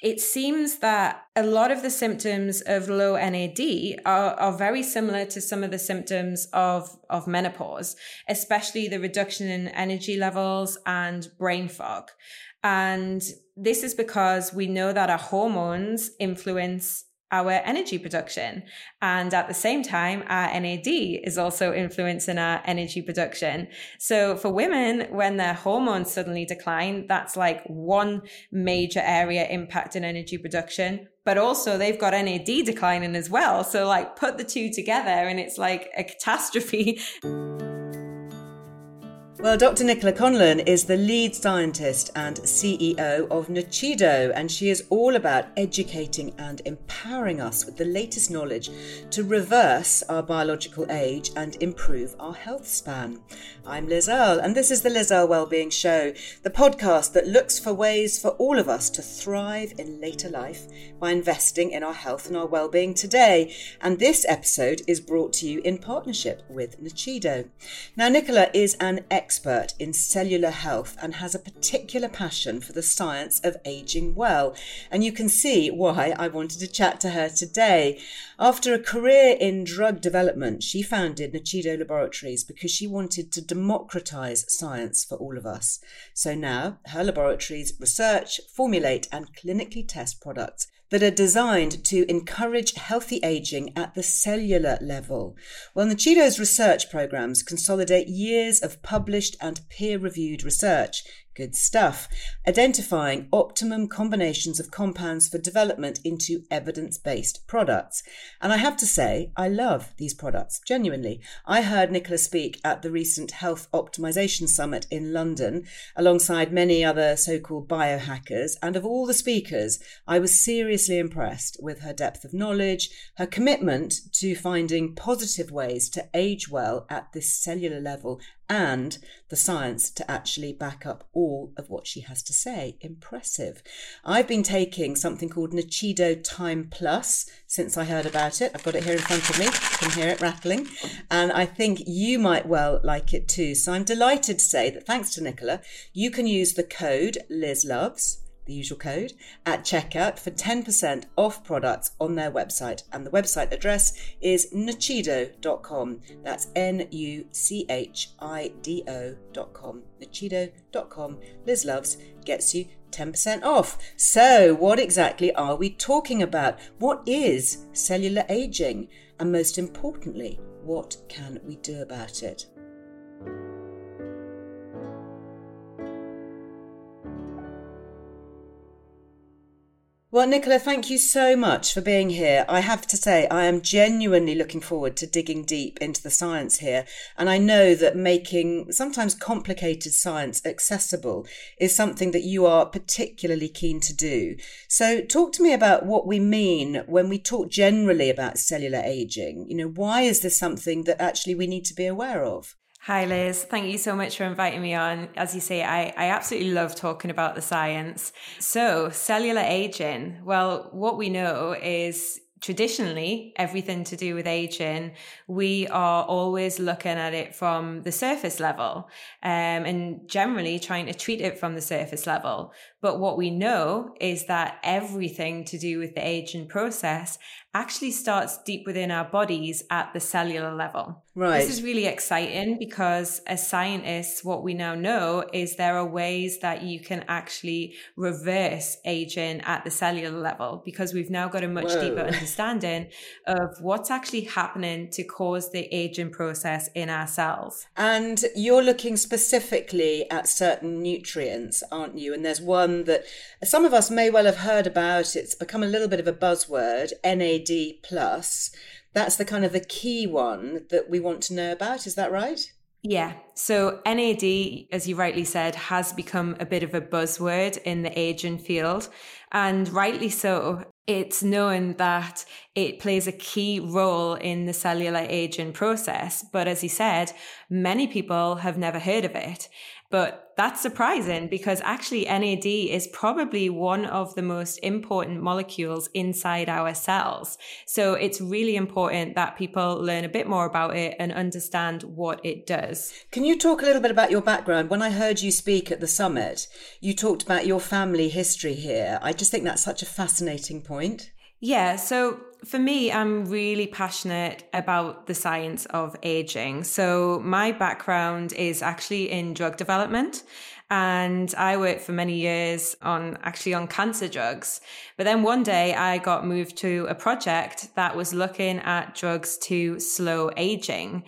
it seems that a lot of the symptoms of low NAD are, are very similar to some of the symptoms of, of menopause, especially the reduction in energy levels and brain fog. And this is because we know that our hormones influence our energy production. And at the same time, our NAD is also influencing our energy production. So for women, when their hormones suddenly decline, that's like one major area impacting energy production. But also they've got NAD declining as well. So like put the two together and it's like a catastrophe. Well, Dr. Nichola Conlon is the lead scientist and CEO of Nuchido, and she is all about educating and empowering us with the latest knowledge to reverse our biological age and improve our health span. I'm Liz Earle, and this is the Liz Earle Wellbeing Show, the podcast that looks for ways for all of us to thrive in later life by investing in our health and our well-being today. And this episode is brought to you in partnership with Nuchido. Now, Nicola is an expert in cellular health and has a particular passion for the science of aging well. And you can see why I wanted to chat to her today. After a career in drug development, she founded Nuchido Laboratories because she wanted to democratize science for all of us. So now her laboratories research, formulate, and clinically test products that are designed to encourage healthy aging at the cellular level. Well, Nuchido's research programs consolidate years of published and peer reviewed research Good stuff. Identifying optimum combinations of compounds for development into evidence based products. And I have to say, I love these products, genuinely. I heard Nichola speak at the recent Health Optimization Summit in London alongside many other so called biohackers. And of all the speakers, I was seriously impressed with her depth of knowledge, her commitment to finding positive ways to age well at this cellular level, and the science to actually back up all of what she has to say. Impressive. I've been taking something called Nuchido Time Plus since I heard about it. I've got it here in front of me. You can hear it rattling. And I think you might well like it too. So I'm delighted to say that thanks to Nichola, you can use the code Liz Loves the usual code, at checkout for 10% off products on their website. And the website address is nuchido.com. That's N U C H I D O.com. Nuchido.com. Liz Loves gets you 10% off. So, what exactly are we talking about? What is cellular aging? And most importantly, what can we do about it? Well, Nichola, thank you so much for being here. I have to say, I am genuinely looking forward to digging deep into the science here. And I know that making sometimes complicated science accessible is something that you are particularly keen to do. So, talk to me about what we mean when we talk generally about cellular aging. You know, why is this something that actually we need to be aware of? Hi, Liz. Thank you so much for inviting me on. As you say, I, I absolutely love talking about the science. So, cellular aging. Well, what we know is traditionally everything to do with aging we are always looking at it from the surface level um, and generally trying to treat it from the surface level but what we know is that everything to do with the aging process actually starts deep within our bodies at the cellular level. Right. This is really exciting because as scientists, what we now know is there are ways that you can actually reverse aging at the cellular level because we've now got a much Whoa. deeper understanding of what's actually happening to cause the aging process in our cells. And you're looking specifically at certain nutrients, aren't you? And there's one one that some of us may well have heard about. It's become a little bit of a buzzword, NAD plus. That's the kind of the key one that we want to know about. Is that right? Yeah. So NAD, as you rightly said, has become a bit of a buzzword in the aging field. And rightly so. It's known that it plays a key role in the cellular aging process. But as you said, many people have never heard of it. But that's surprising because actually NAD is probably one of the most important molecules inside our cells. So it's really important that people learn a bit more about it and understand what it does. Can you talk a little bit about your background? When I heard you speak at the summit, you talked about your family history here. I just think that's such a fascinating point. Yeah, so for me, I'm really passionate about the science of aging. So my background is actually in drug development. And I worked for many years on actually on cancer drugs. But then one day I got moved to a project that was looking at drugs to slow aging.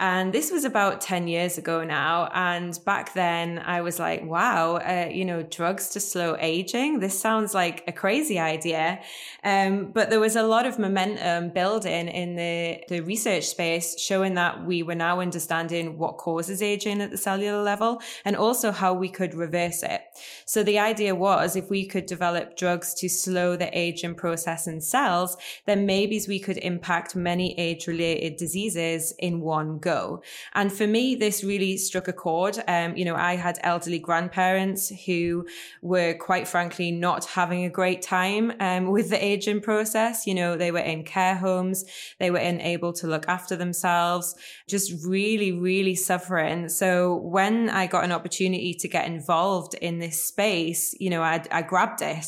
And this was about 10 years ago now. And back then I was like, wow, uh, you know, drugs to slow aging. This sounds like a crazy idea. Um, but there was a lot of momentum building in the, the research space showing that we were now understanding what causes aging at the cellular level and also how we could reverse it. So the idea was if we could develop drugs to slow the aging process in cells, then maybe we could impact many age related diseases in one go go. And for me, this really struck a chord. Um, you know, I had elderly grandparents who were quite frankly not having a great time um, with the aging process. You know, they were in care homes, they were unable to look after themselves, just really, really suffering. So when I got an opportunity to get involved in this space, you know, I, I grabbed it.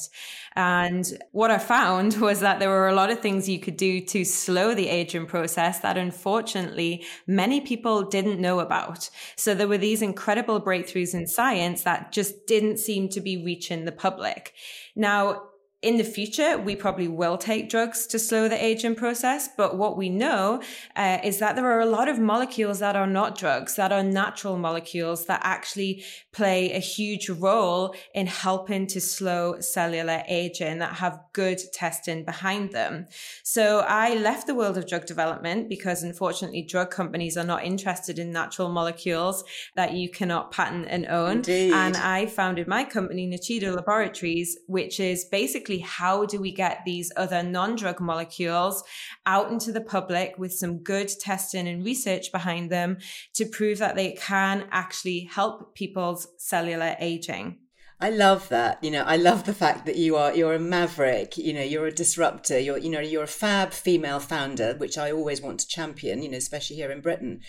And what I found was that there were a lot of things you could do to slow the aging process that unfortunately many people didn't know about. So there were these incredible breakthroughs in science that just didn't seem to be reaching the public. Now, in the future, we probably will take drugs to slow the aging process. But what we know uh, is that there are a lot of molecules that are not drugs, that are natural molecules that actually play a huge role in helping to slow cellular aging that have good testing behind them. So I left the world of drug development because unfortunately drug companies are not interested in natural molecules that you cannot patent and own. Indeed. And I founded my company, Nuchido Laboratories, which is basically how do we get these other non-drug molecules out into the public with some good testing and research behind them to prove that they can actually help people's cellular aging. I love that. You know, I love the fact that you are you're a maverick. You know, you're a disruptor. You're you know you're a fab female founder, which I always want to champion. You know, especially here in Britain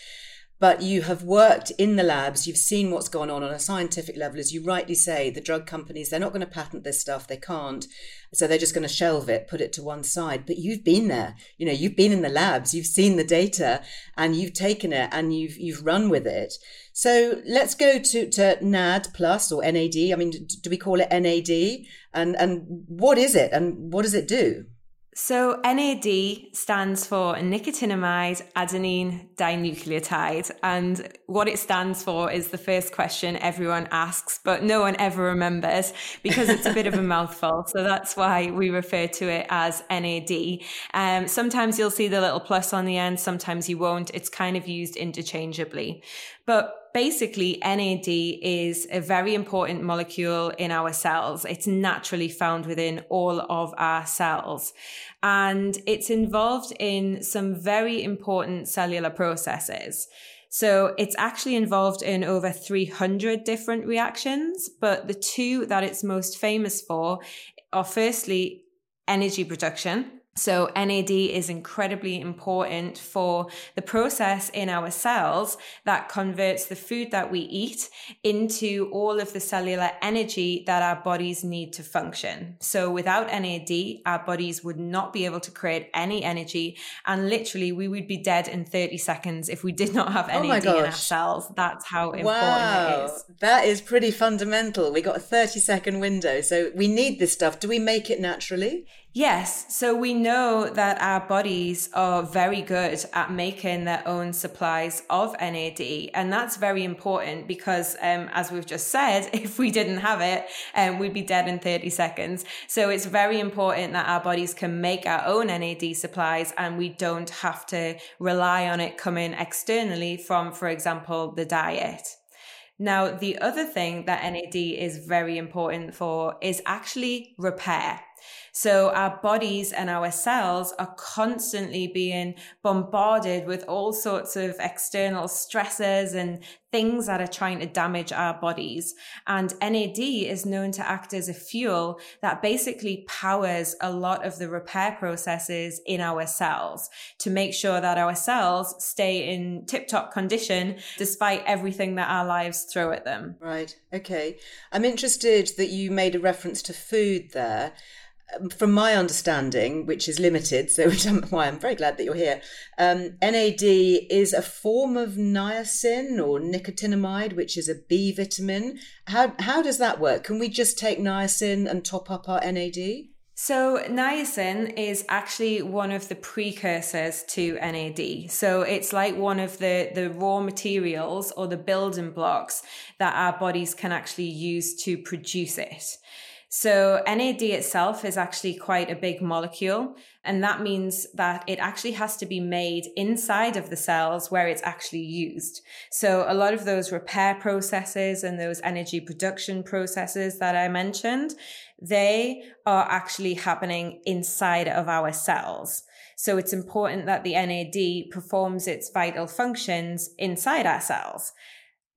but you have worked in the labs, you've seen what's gone on on a scientific level. As you rightly say, the drug companies, they're not going to patent this stuff, they can't. So they're just going to shelve it, put it to one side. But you've been there, you know, you've been in the labs, you've seen the data and you've taken it and you've, you've run with it. So let's go to, to NAD plus or NAD. I mean, do we call it NAD? And, and what is it and what does it do? So NAD stands for nicotinamide adenine dinucleotide. And what it stands for is the first question everyone asks, but no one ever remembers because it's a bit of a mouthful. So that's why we refer to it as NAD. Um, sometimes you'll see the little plus on the end, sometimes you won't. It's kind of used interchangeably. But basically NAD is a very important molecule in our cells. It's naturally found within all of our cells. And it's involved in some very important cellular processes. So it's actually involved in over 300 different reactions, but the two that it's most famous for are firstly energy production. So NAD is incredibly important for the process in our cells that converts the food that we eat into all of the cellular energy that our bodies need to function. So without NAD, our bodies would not be able to create any energy. And literally we would be dead in 30 seconds if we did not have NAD oh in our cells. That's how important wow. it is. That is pretty fundamental. We got a 30 second window. So we need this stuff. Do we make it naturally? Yes. So we know that our bodies are very good at making their own supplies of NAD. And that's very important because, um, as we've just said, if we didn't have it, um, we'd be dead in 30 seconds. So it's very important that our bodies can make our own NAD supplies and we don't have to rely on it coming externally from, for example, the diet. Now, the other thing that NAD is very important for is actually repair. So our bodies and our cells are constantly being bombarded with all sorts of external stresses and things that are trying to damage our bodies. And NAD is known to act as a fuel that basically powers a lot of the repair processes in our cells to make sure that our cells stay in tip top condition despite everything that our lives throw at them. Right. Okay. I'm interested that you made a reference to food there from my understanding, which is limited, so which I'm, why I'm very glad that you're here, um, NAD is a form of niacin or nicotinamide, which is a B vitamin. How how does that work? Can we just take niacin and top up our NAD? So, niacin is actually one of the precursors to NAD. So, it's like one of the, the raw materials or the building blocks that our bodies can actually use to produce it. So NAD itself is actually quite a big molecule. And that means that it actually has to be made inside of the cells where it's actually used. So a lot of those repair processes and those energy production processes that I mentioned, they are actually happening inside of our cells. So it's important that the NAD performs its vital functions inside our cells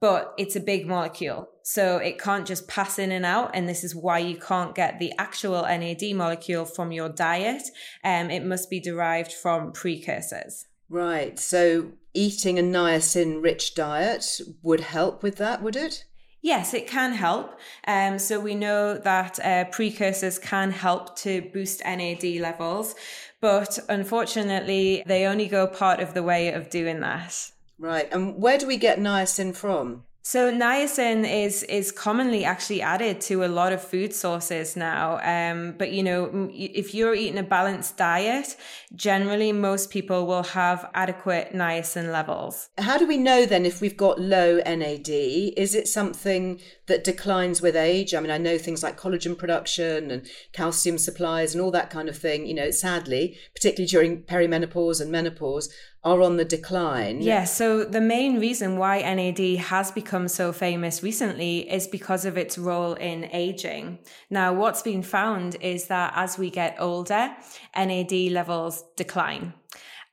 but it's a big molecule. So it can't just pass in and out. And this is why you can't get the actual NAD molecule from your diet. Um, it must be derived from precursors. Right. So eating a niacin rich diet would help with that, would it? Yes, it can help. Um, so we know that uh, precursors can help to boost NAD levels, but unfortunately, they only go part of the way of doing that. Right. And where do we get niacin from? So niacin is is commonly actually added to a lot of food sources now. Um, but you know, if you're eating a balanced diet, generally most people will have adequate niacin levels. How do we know then if we've got low NAD? Is it something that declines with age? I mean, I know things like collagen production and calcium supplies and all that kind of thing. You know, sadly, particularly during perimenopause and menopause, are on the decline. Yeah, so the main reason why NAD has become so famous recently is because of its role in aging. Now, what's been found is that as we get older, NAD levels decline.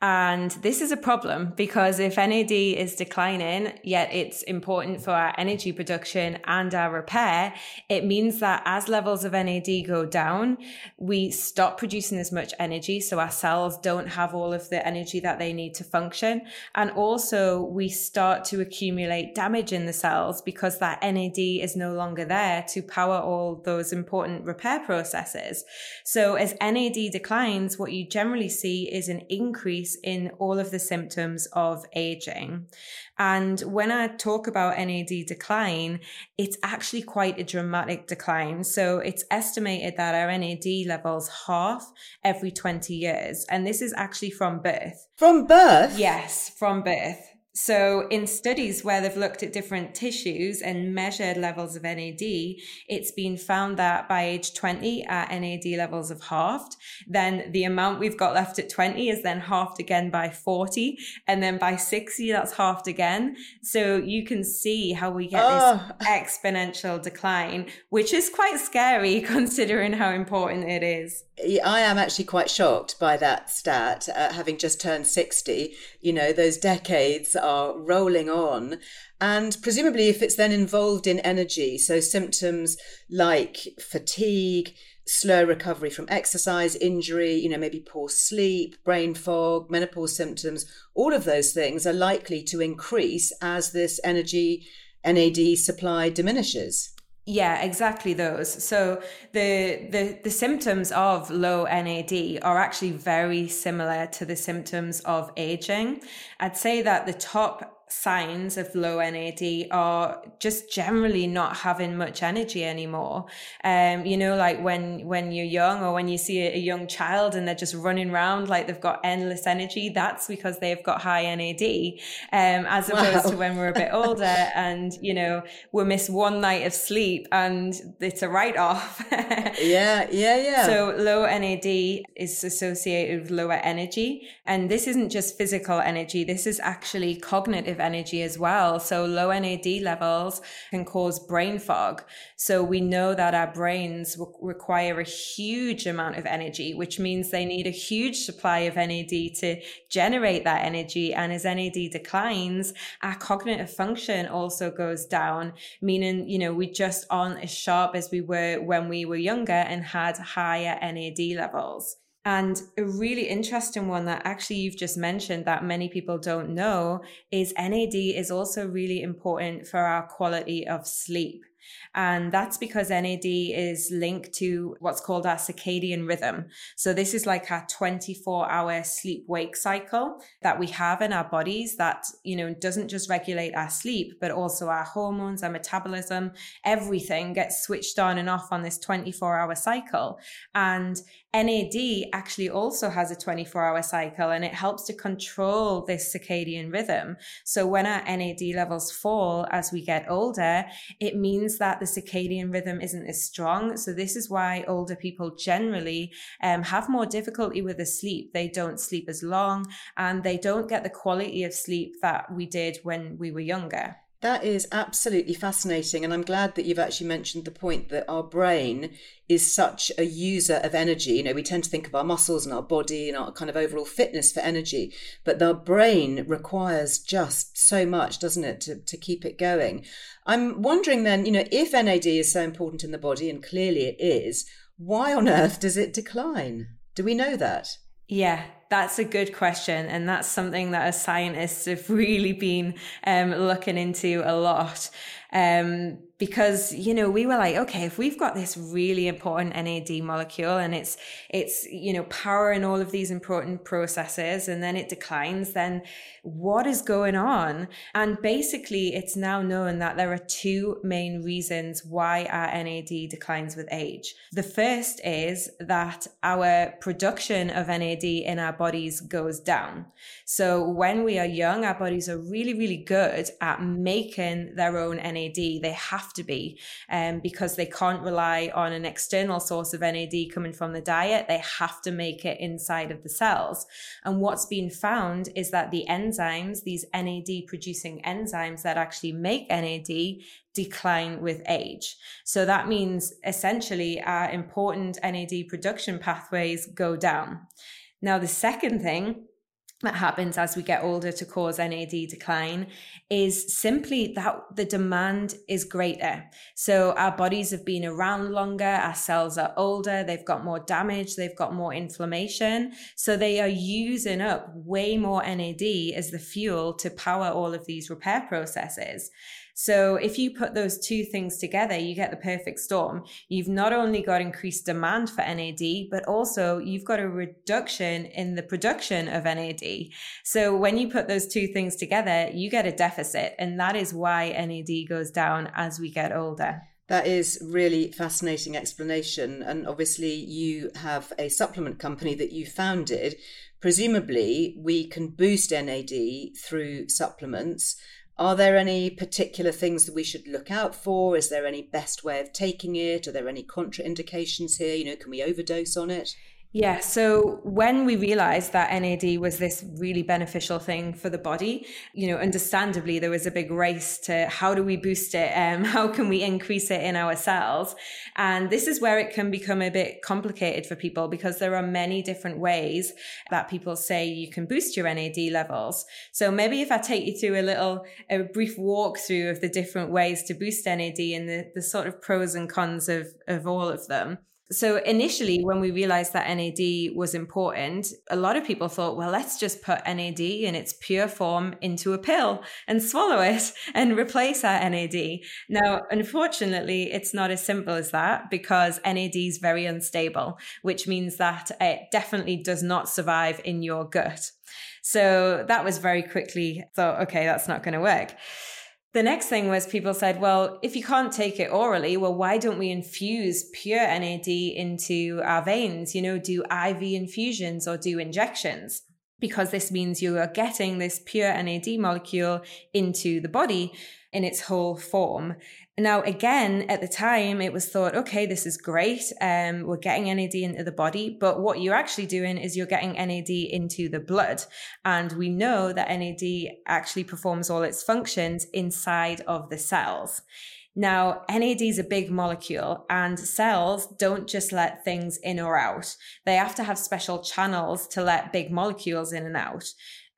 And this is a problem because if NAD is declining, yet it's important for our energy production and our repair, it means that as levels of NAD go down, we stop producing as much energy. So our cells don't have all of the energy that they need to function. And also we start to accumulate damage in the cells because that NAD is no longer there to power all those important repair processes. So as NAD declines, what you generally see is an increase in all of the symptoms of aging. And when I talk about NAD decline, it's actually quite a dramatic decline. So it's estimated that our NAD levels half every 20 years. And this is actually from birth. From birth? Yes, from birth. So, in studies where they've looked at different tissues and measured levels of NAD, it's been found that by age 20, our NAD levels have halved. Then the amount we've got left at 20 is then halved again by 40. And then by 60, that's halved again. So, you can see how we get oh. this exponential decline, which is quite scary considering how important it is. I am actually quite shocked by that stat, uh, having just turned 60. You know, those decades are rolling on. And presumably, if it's then involved in energy, so symptoms like fatigue, slow recovery from exercise, injury, you know, maybe poor sleep, brain fog, menopause symptoms, all of those things are likely to increase as this energy NAD supply diminishes. Yeah, exactly those. So the the the symptoms of low NAD are actually very similar to the symptoms of aging. I'd say that the top signs of low NAD are just generally not having much energy anymore. Um, you know, like when when you're young or when you see a, a young child and they're just running around like they've got endless energy, that's because they've got high NAD. Um, as opposed wow. to when we're a bit older and you know we miss one night of sleep and it's a write off. yeah, yeah, yeah. So low NAD is associated with lower energy, and this isn't just physical energy. This is actually cognitive energy as well. So low NAD levels can cause brain fog. So we know that our brains require a huge amount of energy, which means they need a huge supply of NAD to generate that energy. And as NAD declines, our cognitive function also goes down, meaning, you know, we just aren't as sharp as we were when we were younger and had higher NAD levels. And a really interesting one that actually you've just mentioned that many people don't know is NAD is also really important for our quality of sleep. And that's because NAD is linked to what's called our circadian rhythm. So this is like our 24 hour sleep wake cycle that we have in our bodies that, you know, doesn't just regulate our sleep, but also our hormones, our metabolism, everything gets switched on and off on this 24 hour cycle. And NAD actually also has a 24 hour cycle and it helps to control this circadian rhythm. So when our NAD levels fall as we get older, it means that the circadian rhythm isn't as strong. So this is why older people generally um, have more difficulty with the sleep. They don't sleep as long and they don't get the quality of sleep that we did when we were younger. That is absolutely fascinating. And I'm glad that you've actually mentioned the point that our brain is such a user of energy. You know, we tend to think of our muscles and our body and our kind of overall fitness for energy, but our brain requires just so much, doesn't it, to, to keep it going? I'm wondering then, you know, if NAD is so important in the body, and clearly it is, why on earth does it decline? Do we know that? Yeah, that's a good question. And that's something that as scientists have really been um, looking into a lot. Um, because you know we were like okay if we've got this really important NAD molecule and it's it's you know powering all of these important processes and then it declines then what is going on? And basically it's now known that there are two main reasons why our NAD declines with age. The first is that our production of NAD in our bodies goes down. So when we are young our bodies are really really good at making their own NAD they have to be um, because they can't rely on an external source of NAD coming from the diet. They have to make it inside of the cells. And what's been found is that the enzymes, these NAD producing enzymes that actually make NAD, decline with age. So that means essentially our important NAD production pathways go down. Now, the second thing that happens as we get older to cause NAD decline is simply that the demand is greater. So our bodies have been around longer, our cells are older, they've got more damage, they've got more inflammation. So they are using up way more NAD as the fuel to power all of these repair processes. So if you put those two things together, you get the perfect storm. You've not only got increased demand for NAD, but also you've got a reduction in the production of NAD. So when you put those two things together, you get a deficit. And that is why NAD goes down as we get older. That is really fascinating explanation. And obviously, you have a supplement company that you founded. Presumably, we can boost NAD through supplements. Are there any particular things that we should look out for? Is there any best way of taking it? Are there any contraindications here? You know, can we overdose on it? Yeah. So when we realized that NAD was this really beneficial thing for the body, you know, understandably, there was a big race to how do we boost it? Um, how can we increase it in our cells? And this is where it can become a bit complicated for people because there are many different ways that people say you can boost your NAD levels. So maybe if I take you through a little, a brief walkthrough of the different ways to boost NAD and the, the sort of pros and cons of, of all of them. So initially, when we realized that NAD was important, a lot of people thought, well, let's just put NAD in its pure form into a pill and swallow it and replace our NAD. Now, unfortunately, it's not as simple as that because NAD is very unstable, which means that it definitely does not survive in your gut. So that was very quickly thought, okay, that's not going to work the next thing was people said, well, if you can't take it orally, well, why don't we infuse pure NAD into our veins? You know, do IV infusions or do injections? Because this means you are getting this pure NAD molecule into the body in its whole form. Now, again, at the time, it was thought, okay, this is great. Um, we're getting NAD into the body, but what you're actually doing is you're getting NAD into the blood. And we know that NAD actually performs all its functions inside of the cells. Now, NAD is a big molecule and cells don't just let things in or out. They have to have special channels to let big molecules in and out.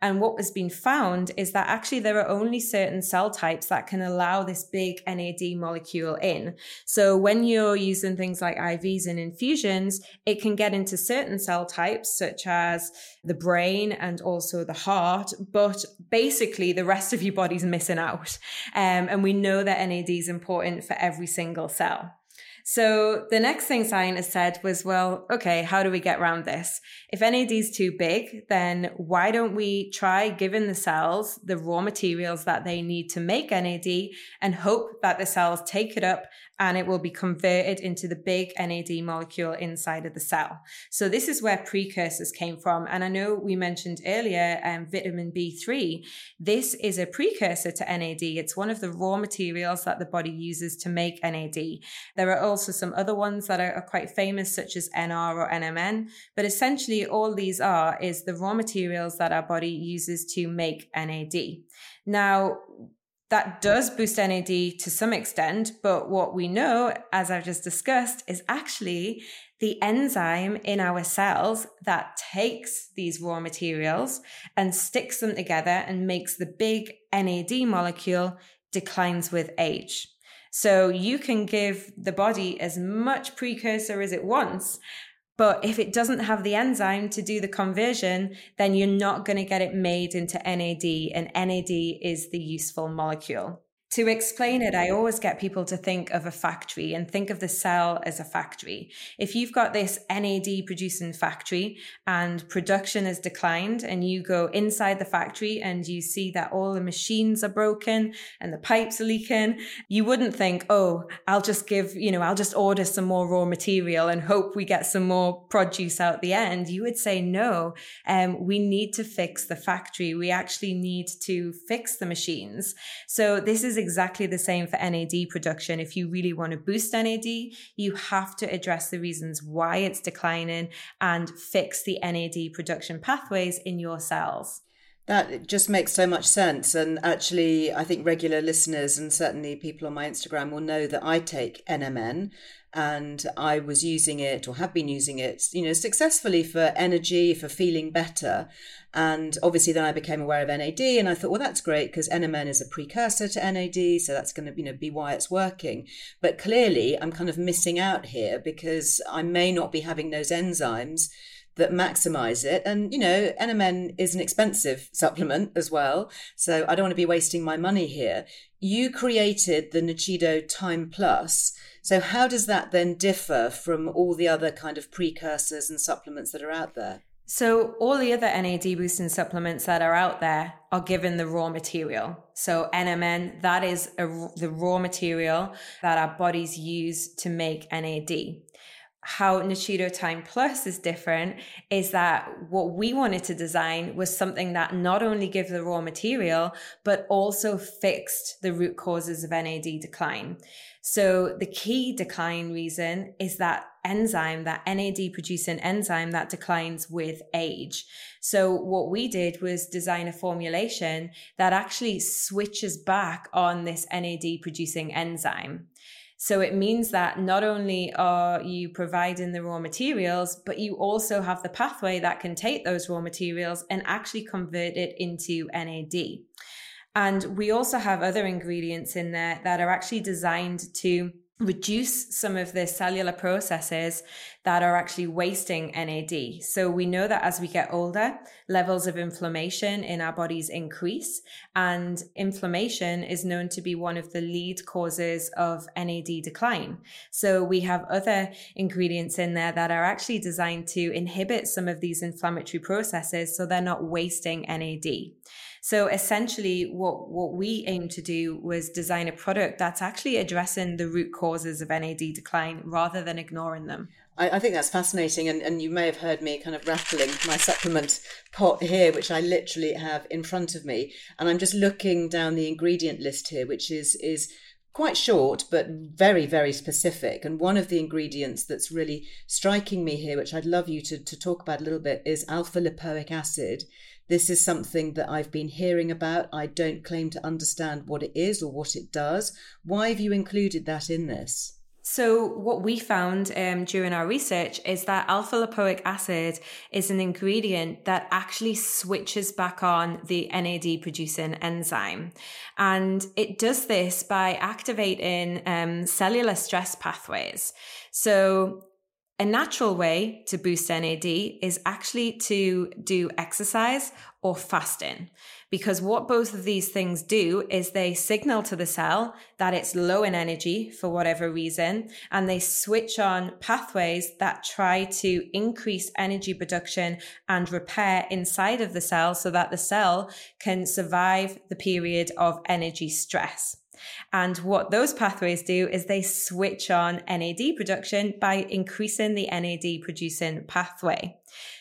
And what has been found is that actually there are only certain cell types that can allow this big NAD molecule in. So when you're using things like IVs and infusions, it can get into certain cell types, such as the brain and also the heart, but basically the rest of your body's missing out. Um, and we know that NAD is important for every single cell. So the next thing scientists said was, well, okay, how do we get around this? If NAD is too big, then why don't we try giving the cells the raw materials that they need to make NAD and hope that the cells take it up and it will be converted into the big NAD molecule inside of the cell. So this is where precursors came from. And I know we mentioned earlier um, vitamin B3. This is a precursor to NAD. It's one of the raw materials that the body uses to make NAD. There are also some other ones that are, are quite famous, such as NR or NMN. But essentially, all these are is the raw materials that our body uses to make NAD. Now, that does boost NAD to some extent, but what we know, as I've just discussed, is actually the enzyme in our cells that takes these raw materials and sticks them together and makes the big NAD molecule declines with age. So you can give the body as much precursor as it wants, but if it doesn't have the enzyme to do the conversion, then you're not going to get it made into NAD, and NAD is the useful molecule. To explain it, I always get people to think of a factory and think of the cell as a factory. If you've got this NAD producing factory and production has declined and you go inside the factory and you see that all the machines are broken and the pipes are leaking, you wouldn't think, oh, I'll just give, you know, I'll just order some more raw material and hope we get some more produce out the end. You would say, no, um, we need to fix the factory. We actually need to fix the machines. So this is exactly the same for NAD production. If you really want to boost NAD, you have to address the reasons why it's declining and fix the NAD production pathways in your cells. That just makes so much sense. And actually, I think regular listeners and certainly people on my Instagram will know that I take NMN and I was using it or have been using it, you know, successfully for energy, for feeling better. And obviously, then I became aware of NAD, and I thought, well, that's great because NMN is a precursor to NAD, so that's going to, you know, be why it's working. But clearly, I'm kind of missing out here because I may not be having those enzymes that maximize it. And, you know, NMN is an expensive supplement as well. So I don't want to be wasting my money here. You created the Nuchido Time Plus. So how does that then differ from all the other kind of precursors and supplements that are out there? So all the other NAD boosting supplements that are out there are given the raw material. So NMN, that is a, the raw material that our bodies use to make NAD how Nuchido Time Plus is different is that what we wanted to design was something that not only gives the raw material, but also fixed the root causes of NAD decline. So the key decline reason is that enzyme, that NAD producing enzyme that declines with age. So what we did was design a formulation that actually switches back on this NAD producing enzyme. So it means that not only are you providing the raw materials, but you also have the pathway that can take those raw materials and actually convert it into NAD. And we also have other ingredients in there that are actually designed to reduce some of the cellular processes that are actually wasting NAD. So we know that as we get older, levels of inflammation in our bodies increase and inflammation is known to be one of the lead causes of NAD decline. So we have other ingredients in there that are actually designed to inhibit some of these inflammatory processes so they're not wasting NAD. So essentially what, what we aim to do was design a product that's actually addressing the root causes of NAD decline rather than ignoring them. I, I, think that's fascinating, and, and you may have heard me kind of rattling my supplement pot here, which I literally have in front of me, and I'm just looking down the ingredient list here, which is is quite short, but very, very specific. And one of the ingredients that's really striking me here, which I'd love you to, to talk about a little bit, is alpha lipoic acid. This is something that I've been hearing about. I don't claim to understand what it is or what it does. Why have you included that in this? So, what we found um, during our research is that alpha lipoic acid is an ingredient that actually switches back on the NAD producing enzyme. And it does this by activating um, cellular stress pathways. So, a natural way to boost NAD is actually to do exercise or fasting. Because what both of these things do is they signal to the cell that it's low in energy for whatever reason, and they switch on pathways that try to increase energy production and repair inside of the cell so that the cell can survive the period of energy stress. And what those pathways do is they switch on NAD production by increasing the NAD producing pathway.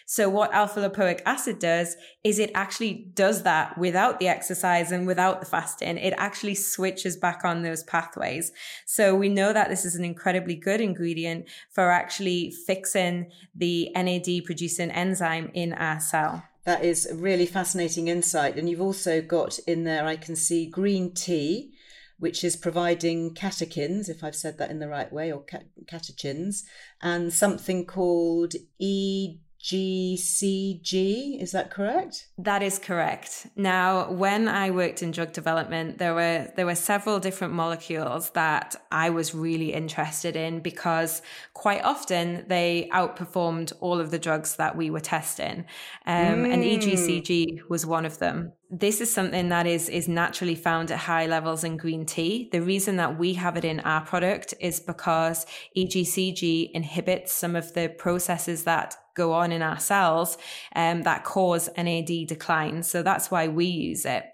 So what alpha lipoic acid does is it actually does that without the exercise and without the fasting. It actually switches back on those pathways. So we know that this is an incredibly good ingredient for actually fixing the NAD producing enzyme in our cell. That is a really fascinating insight. And you've also got in there, I can see green tea, which is providing catechins, if I've said that in the right way, or catechins, and something called E GCG. Is that correct? That is correct. Now, when I worked in drug development, there were there were several different molecules that I was really interested in because quite often they outperformed all of the drugs that we were testing, um, mm. and EGCG was one of them this is something that is is naturally found at high levels in green tea. The reason that we have it in our product is because EGCG inhibits some of the processes that go on in our cells um, that cause NAD decline. So that's why we use it.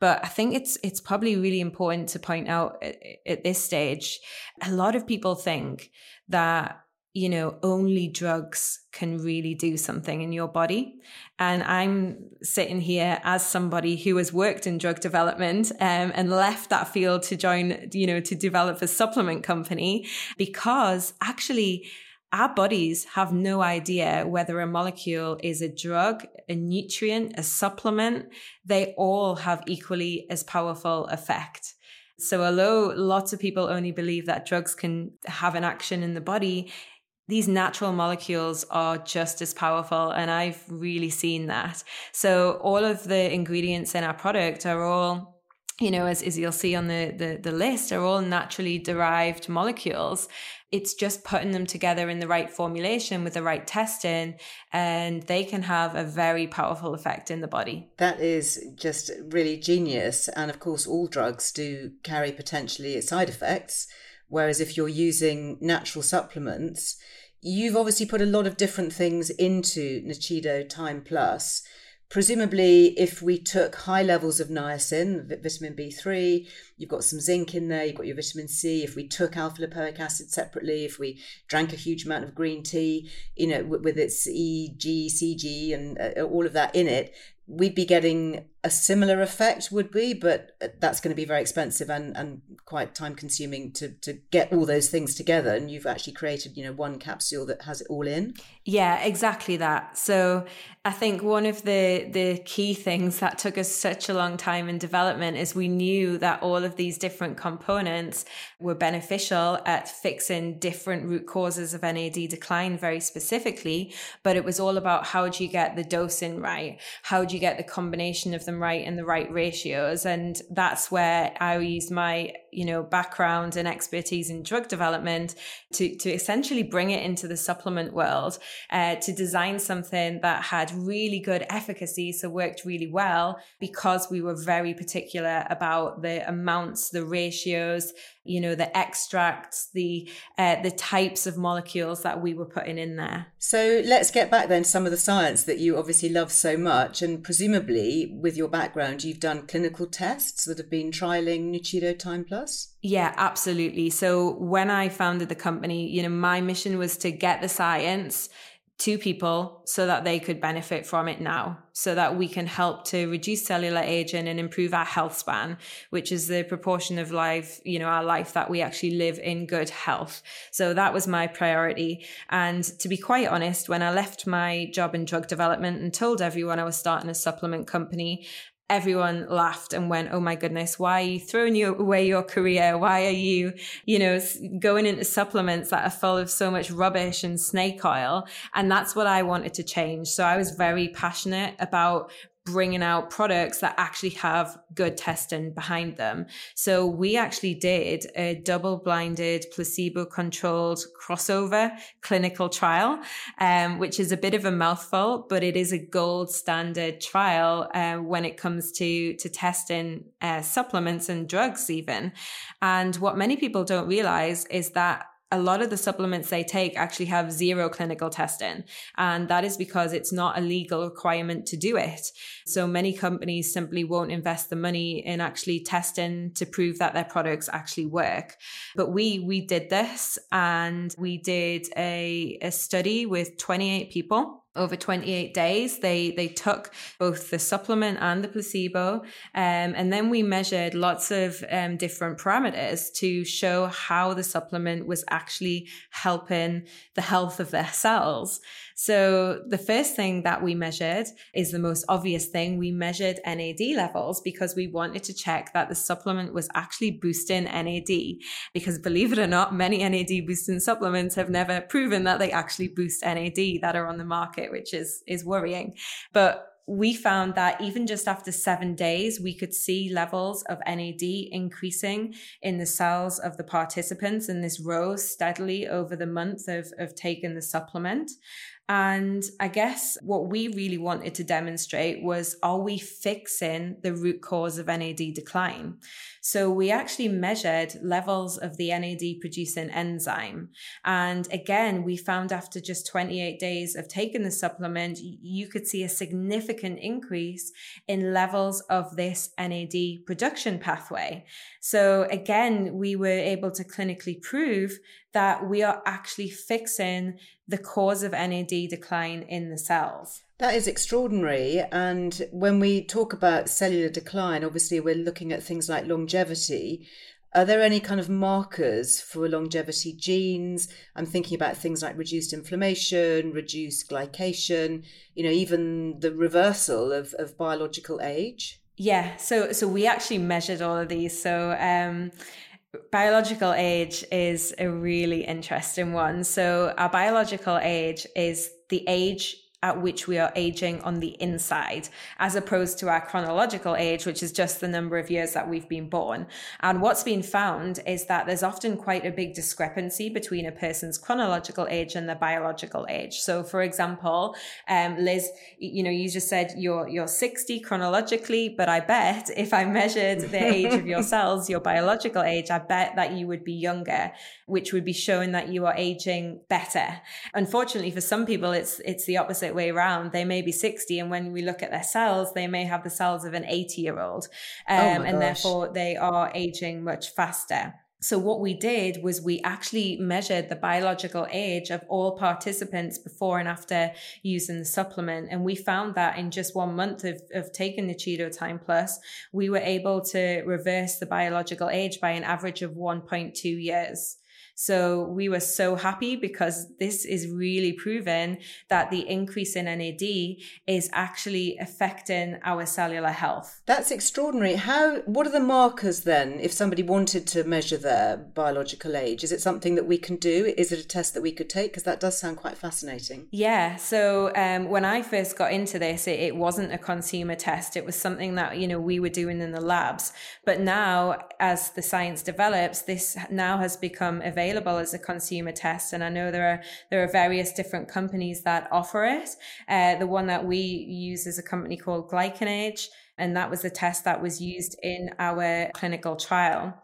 But I think it's it's probably really important to point out at, at this stage. A lot of people think that you know, only drugs can really do something in your body. And I'm sitting here as somebody who has worked in drug development um, and left that field to join, you know, to develop a supplement company because actually our bodies have no idea whether a molecule is a drug, a nutrient, a supplement. They all have equally as powerful effect. So although lots of people only believe that drugs can have an action in the body, these natural molecules are just as powerful. And I've really seen that. So all of the ingredients in our product are all you know, as, as you'll see on the, the, the list, are all naturally derived molecules. It's just putting them together in the right formulation with the right testing, and they can have a very powerful effect in the body. That is just really genius. And of course, all drugs do carry potentially side effects. Whereas if you're using natural supplements, you've obviously put a lot of different things into Nuchido Time Plus. Presumably, if we took high levels of niacin, vitamin B3, you've got some zinc in there, you've got your vitamin C. If we took alpha lipoic acid separately, if we drank a huge amount of green tea, you know, with its E, G, CG, and uh, all of that in it, we'd be getting a similar effect would be but uh, that's going to be very expensive and, and quite time consuming to, to get all those things together and you've actually created you know one capsule that has it all in. Yeah exactly that. So i think one of the the key things that took us such a long time in development is we knew that all of these different components were beneficial at fixing different root causes of nad decline very specifically but it was all about how do you get the dosing right? How do you get the combination of them right in the right ratios. And that's where I use my, you know, background and expertise in drug development to, to essentially bring it into the supplement world, uh, to design something that had really good efficacy. So worked really well because we were very particular about the amounts, the ratios, you know the extracts the uh, the types of molecules that we were putting in there. So let's get back then to some of the science that you obviously love so much and presumably with your background you've done clinical tests that have been trialing nuchido time plus? Yeah absolutely. So when i founded the company you know my mission was to get the science to people so that they could benefit from it now, so that we can help to reduce cellular aging and improve our health span, which is the proportion of life, you know, our life that we actually live in good health. So that was my priority. And to be quite honest, when I left my job in drug development and told everyone I was starting a supplement company, everyone laughed and went, Oh my goodness, why are you throwing you away your career? Why are you, you know, going into supplements that are full of so much rubbish and snake oil? And that's what I wanted to change. So I was very passionate about bringing out products that actually have good testing behind them. So we actually did a double blinded placebo controlled crossover clinical trial, um, which is a bit of a mouthful, but it is a gold standard trial uh, when it comes to, to testing uh, supplements and drugs even. And what many people don't realize is that a lot of the supplements they take actually have zero clinical testing. And that is because it's not a legal requirement to do it. So many companies simply won't invest the money in actually testing to prove that their products actually work. But we, we did this and we did a, a study with 28 people over 28 days. They they took both the supplement and the placebo um, and then we measured lots of um, different parameters to show how the supplement was actually helping the health of their cells so the first thing that we measured is the most obvious thing. We measured NAD levels because we wanted to check that the supplement was actually boosting NAD. Because believe it or not, many NAD boosting supplements have never proven that they actually boost NAD that are on the market, which is, is worrying. But we found that even just after seven days, we could see levels of NAD increasing in the cells of the participants, and this rose steadily over the month of, of taking the supplement. And I guess what we really wanted to demonstrate was are we fixing the root cause of NAD decline? So we actually measured levels of the NAD producing enzyme. And again, we found after just 28 days of taking the supplement, you could see a significant increase in levels of this NAD production pathway. So again, we were able to clinically prove that we are actually fixing the cause of NAD decline in the cells. That is extraordinary. And when we talk about cellular decline, obviously we're looking at things like longevity. Are there any kind of markers for longevity genes? I'm thinking about things like reduced inflammation, reduced glycation, you know, even the reversal of, of biological age. Yeah, so so we actually measured all of these. So um, biological age is a really interesting one. So our biological age is the age at which we are aging on the inside, as opposed to our chronological age, which is just the number of years that we've been born. And what's been found is that there's often quite a big discrepancy between a person's chronological age and their biological age. So, for example, um, Liz, you know, you just said you're you're 60 chronologically, but I bet if I measured the age of your cells, your biological age, I bet that you would be younger, which would be showing that you are aging better. Unfortunately, for some people, it's it's the opposite opposite way around. They may be 60, and when we look at their cells, they may have the cells of an 80 year old. Um, oh and therefore, they are aging much faster. So what we did was we actually measured the biological age of all participants before and after using the supplement. And we found that in just one month of, of taking the Nuchido Time Plus, we were able to reverse the biological age by an average of 1.2 years. So we were so happy because this is really proven that the increase in NAD is actually affecting our cellular health. That's extraordinary. How what are the markers then if somebody wanted to measure their biological age? Is it something that we can do? Is it a test that we could take because that does sound quite fascinating. Yeah, so um, when I first got into this it, it wasn't a consumer test. It was something that you know we were doing in the labs. But now as the science develops this now has become available available as a consumer test. And I know there are there are various different companies that offer it. Uh, the one that we use is a company called GlycanAge, and that was the test that was used in our clinical trial.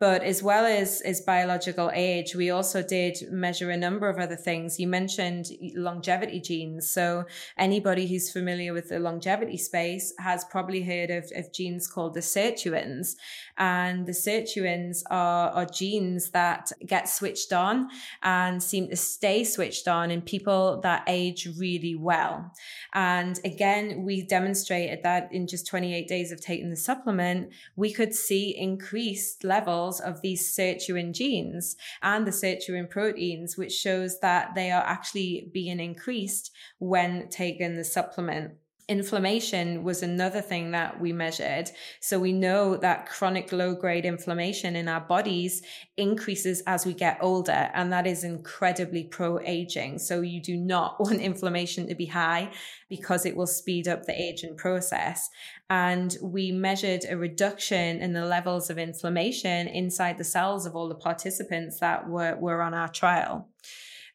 But as well as, as biological age, we also did measure a number of other things. You mentioned longevity genes. So anybody who's familiar with the longevity space has probably heard of, of genes called the sirtuins. And the sirtuins are, are genes that get switched on and seem to stay switched on in people that age really well. And again, we demonstrated that in just 28 days of taking the supplement, we could see increased levels of these sirtuin genes and the sirtuin proteins, which shows that they are actually being increased when taking the supplement. Inflammation was another thing that we measured. So we know that chronic low grade inflammation in our bodies increases as we get older, and that is incredibly pro aging. So you do not want inflammation to be high because it will speed up the aging process. And we measured a reduction in the levels of inflammation inside the cells of all the participants that were, were on our trial.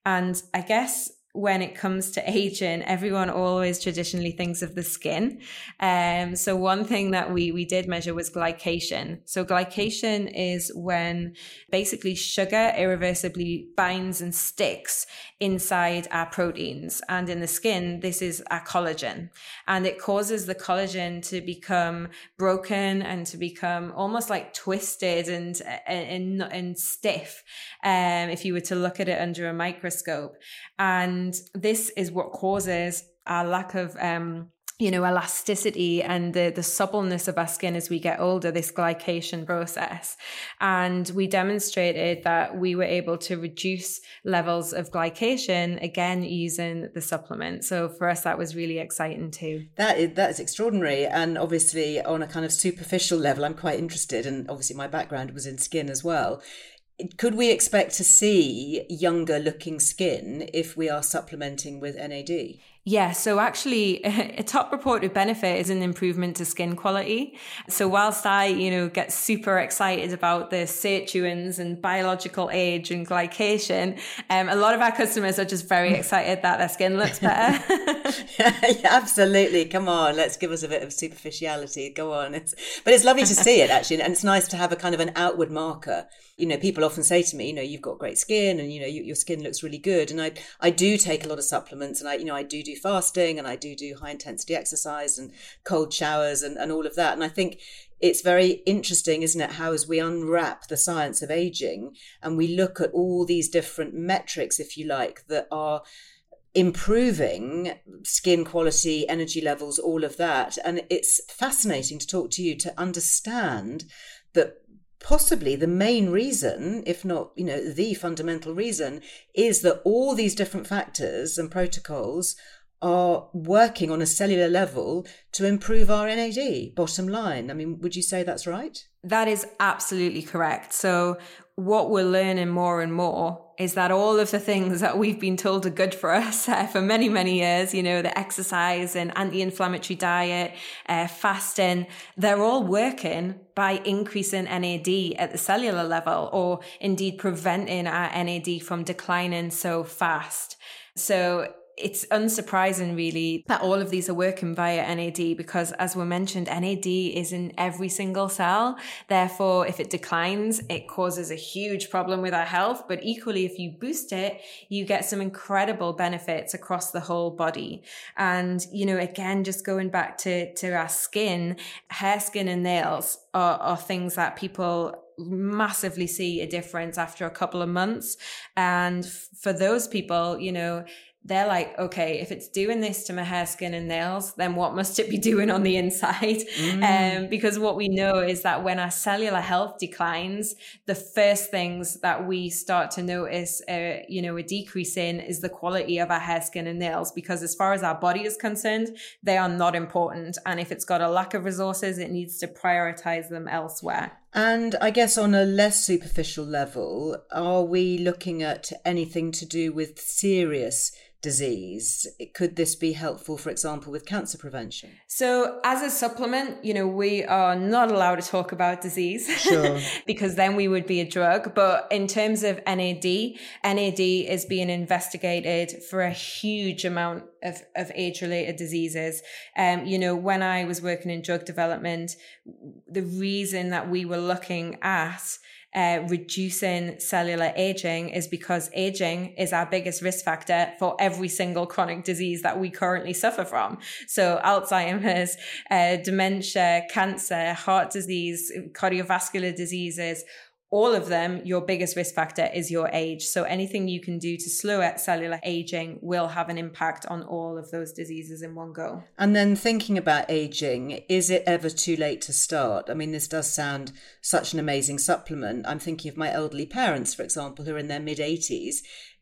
And I guess when it comes to aging, everyone always traditionally thinks of the skin. Um, so one thing that we we did measure was glycation. So glycation is when basically sugar irreversibly binds and sticks inside our proteins, and in the skin, this is our collagen, and it causes the collagen to become broken and to become almost like twisted and and and stiff. Um, if you were to look at it under a microscope, and and this is what causes our lack of um, you know, elasticity and the, the suppleness of our skin as we get older, this glycation process. And we demonstrated that we were able to reduce levels of glycation again using the supplement. So for us, that was really exciting too. That is, that is extraordinary. And obviously, on a kind of superficial level, I'm quite interested. And obviously, my background was in skin as well could we expect to see younger looking skin if we are supplementing with NAD? Yeah, so actually, a top reported benefit is an improvement to skin quality. So whilst I, you know, get super excited about the sirtuins and biological age and glycation, um, a lot of our customers are just very excited that their skin looks better. yeah, absolutely. Come on, let's give us a bit of superficiality. Go on. It's, but it's lovely to see it actually, and it's nice to have a kind of an outward marker. You know, people often say to me, you know, you've got great skin, and you know, you, your skin looks really good. And I, I do take a lot of supplements, and I, you know, I do do fasting and I do do high intensity exercise and cold showers and, and all of that. And I think it's very interesting, isn't it? How as we unwrap the science of aging and we look at all these different metrics, if you like, that are improving skin quality, energy levels, all of that. And it's fascinating to talk to you to understand that possibly the main reason, if not, you know, the fundamental reason, is that all these different factors and protocols are working on a cellular level to improve our NAD, bottom line. I mean, would you say that's right? That is absolutely correct. So, what we're learning more and more is that all of the things that we've been told are good for us uh, for many, many years, you know, the exercise and anti inflammatory diet, uh, fasting, they're all working by increasing NAD at the cellular level or indeed preventing our NAD from declining so fast. So it's unsurprising really that all of these are working via NAD because as we mentioned, NAD is in every single cell. Therefore, if it declines, it causes a huge problem with our health. But equally, if you boost it, you get some incredible benefits across the whole body. And, you know, again, just going back to, to our skin, hair, skin and nails are, are things that people massively see a difference after a couple of months. And for those people, you know, they're like, okay, if it's doing this to my hair, skin, and nails, then what must it be doing on the inside? Mm. Um, because what we know is that when our cellular health declines, the first things that we start to notice, uh, you know, a decrease in is the quality of our hair, skin, and nails. Because as far as our body is concerned, they are not important. And if it's got a lack of resources, it needs to prioritize them elsewhere. And I guess on a less superficial level, are we looking at anything to do with serious disease. Could this be helpful, for example, with cancer prevention? So, as a supplement, you know, we are not allowed to talk about disease sure. because then we would be a drug. But in terms of NAD, NAD is being investigated for a huge amount of, of age related diseases. Um, you know, when I was working in drug development, the reason that we were looking at uh, reducing cellular aging is because aging is our biggest risk factor for every single chronic disease that we currently suffer from. So Alzheimer's, uh, dementia, cancer, heart disease, cardiovascular diseases, all of them, your biggest risk factor is your age. So anything you can do to slow cellular aging will have an impact on all of those diseases in one go. And then thinking about aging, is it ever too late to start? I mean, this does sound such an amazing supplement. I'm thinking of my elderly parents, for example, who are in their mid 80s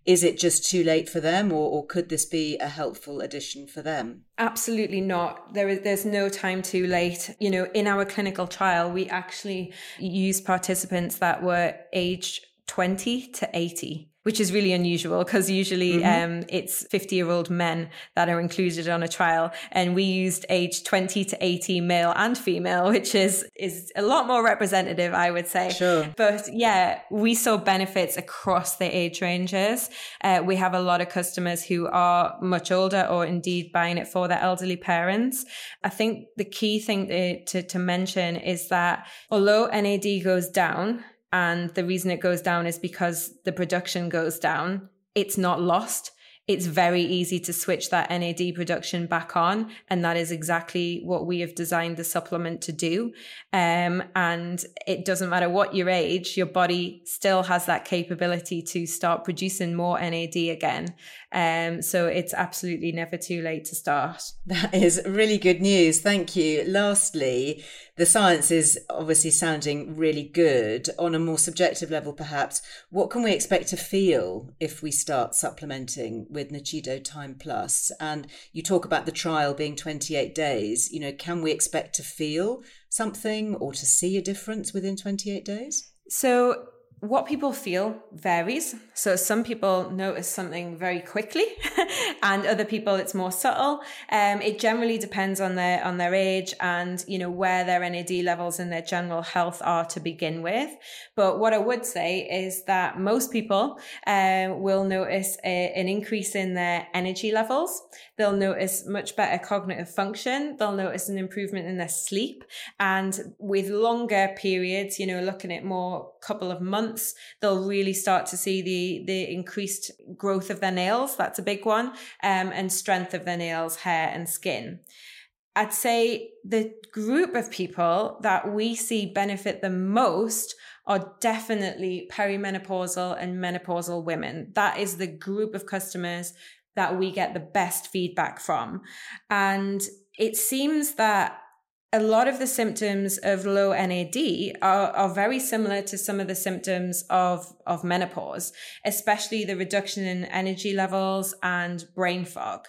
is it just too late for them or, or could this be a helpful addition for them? Absolutely not. There is there's no time too late. You know in our clinical trial we actually used participants that were aged 20 to 80 which is really unusual because usually mm-hmm. um, it's 50 year old men that are included on a trial. And we used age 20 to 80 male and female, which is, is a lot more representative, I would say. Sure. But yeah, we saw benefits across the age ranges. Uh, we have a lot of customers who are much older or indeed buying it for their elderly parents. I think the key thing to, to, to mention is that although NAD goes down, and the reason it goes down is because the production goes down. It's not lost. It's very easy to switch that NAD production back on. And that is exactly what we have designed the supplement to do. Um, and it doesn't matter what your age, your body still has that capability to start producing more NAD again. Um, so it's absolutely never too late to start. That is really good news. Thank you. Lastly, the science is obviously sounding really good. On a more subjective level, perhaps, what can we expect to feel if we start supplementing with Nuchido Time Plus? And you talk about the trial being 28 days. You know, can we expect to feel something or to see a difference within 28 days? So what people feel varies. So some people notice something very quickly, and other people it's more subtle. Um, it generally depends on their on their age and you know where their NAD levels and their general health are to begin with. But what I would say is that most people uh, will notice a, an increase in their energy levels. They'll notice much better cognitive function. They'll notice an improvement in their sleep, and with longer periods, you know, looking at more couple of months they'll really start to see the, the increased growth of their nails. That's a big one. Um, and strength of their nails, hair and skin. I'd say the group of people that we see benefit the most are definitely perimenopausal and menopausal women. That is the group of customers that we get the best feedback from. And it seems that a lot of the symptoms of low NAD are, are very similar to some of the symptoms of, of menopause, especially the reduction in energy levels and brain fog.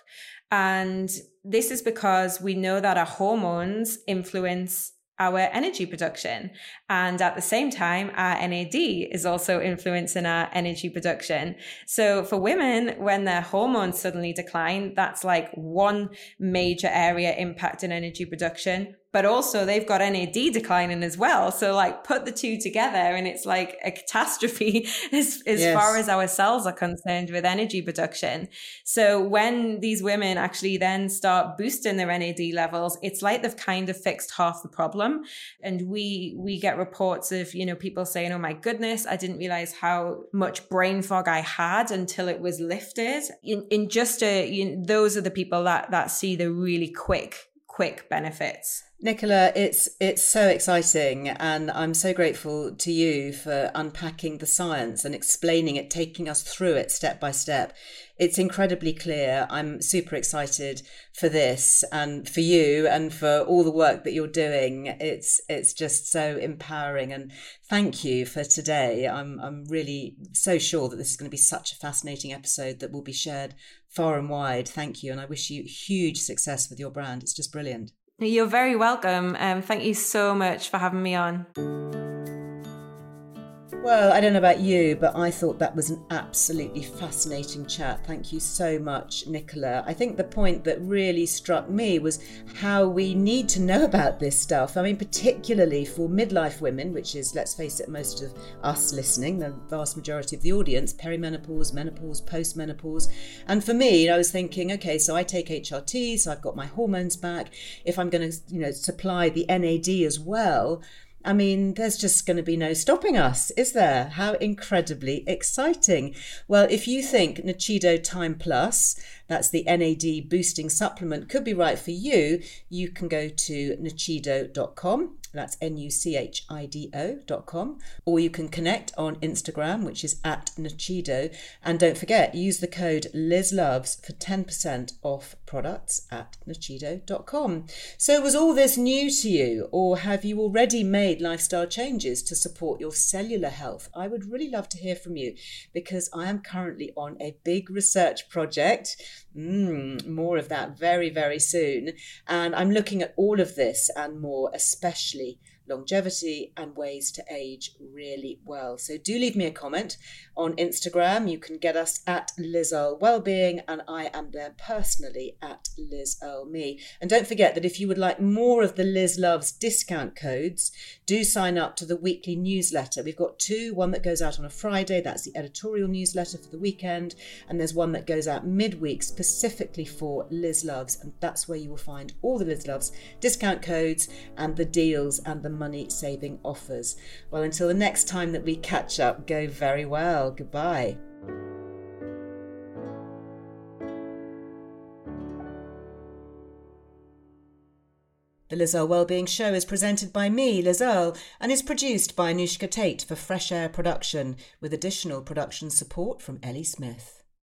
And this is because we know that our hormones influence our energy production. And at the same time, our NAD is also influencing our energy production. So for women, when their hormones suddenly decline, that's like one major area impacting energy prodution but also they've got NAD declining as well. So like put the two together and it's like a catastrophe as, as yes. far as our cells are concerned with energy production. So when these women actually then start boosting their NAD levels, it's like they've kind of fixed half the problem. And we, we get reports of, you know, people saying, Oh my goodness, I didn't realize how much brain fog I had until it was lifted. In, in just a, you know, those are the people that, that see the really quick, quick benefits. Nichola, it's it's so exciting, and I'm so grateful to you for unpacking the science and explaining it, taking us through it step by step. It's incredibly clear. I'm super excited for this and for you and for all the work that you're doing. It's it's just so empowering, and thank you for today. I'm I'm really so sure that this is going to be such a fascinating episode that will be shared far and wide. Thank you, and I wish you huge success with your brand. It's just brilliant. You're very welcome. Um, thank you so much for having me on. Well, I don't know about you, but I thought that was an absolutely fascinating chat. Thank you so much, Nichola. I think the point that really struck me was how we need to know about this stuff. I mean, particularly for midlife women, which is, let's face it, most of us listening, the vast majority of the audience, perimenopause, menopause, postmenopause. And for me, I was thinking, okay, so I take HRT, so I've got my hormones back. If I'm going to, you know, supply the NAD as well, I mean, there's just going to be no stopping us, is there? How incredibly exciting. Well, if you think Nuchido Time Plus, that's the NAD boosting supplement, could be right for you, you can go to nuchido.com that's N-U-C-H-I-D-O.com. Or you can connect on Instagram, which is at Nuchido. And don't forget, use the code LizLoves for 10% off products at Nuchido.com. So was all this new to you? Or have you already made lifestyle changes to support your cellular health? I would really love to hear from you because I am currently on a big research project. Mm, more of that very, very soon. And I'm looking at all of this and more, especially longevity and ways to age really well. So do leave me a comment on Instagram. You can get us at Liz Earle Wellbeing, and I am there personally at Liz Earle Me. And don't forget that if you would like more of the Liz Loves discount codes, do sign up to the weekly newsletter. We've got two one that goes out on a Friday, that's the editorial newsletter for the weekend, and there's one that goes out midweek specifically for Liz Loves, and that's where you will find all the Liz Loves discount codes and the deals and the money saving offers. Well, until the next time that we catch up, go very well. Goodbye. The Liz Earle Wellbeing Show is presented by me, Liz Earle, and is produced by Anushka Tate for Fresh Air Production, with additional production support from Ellie Smith.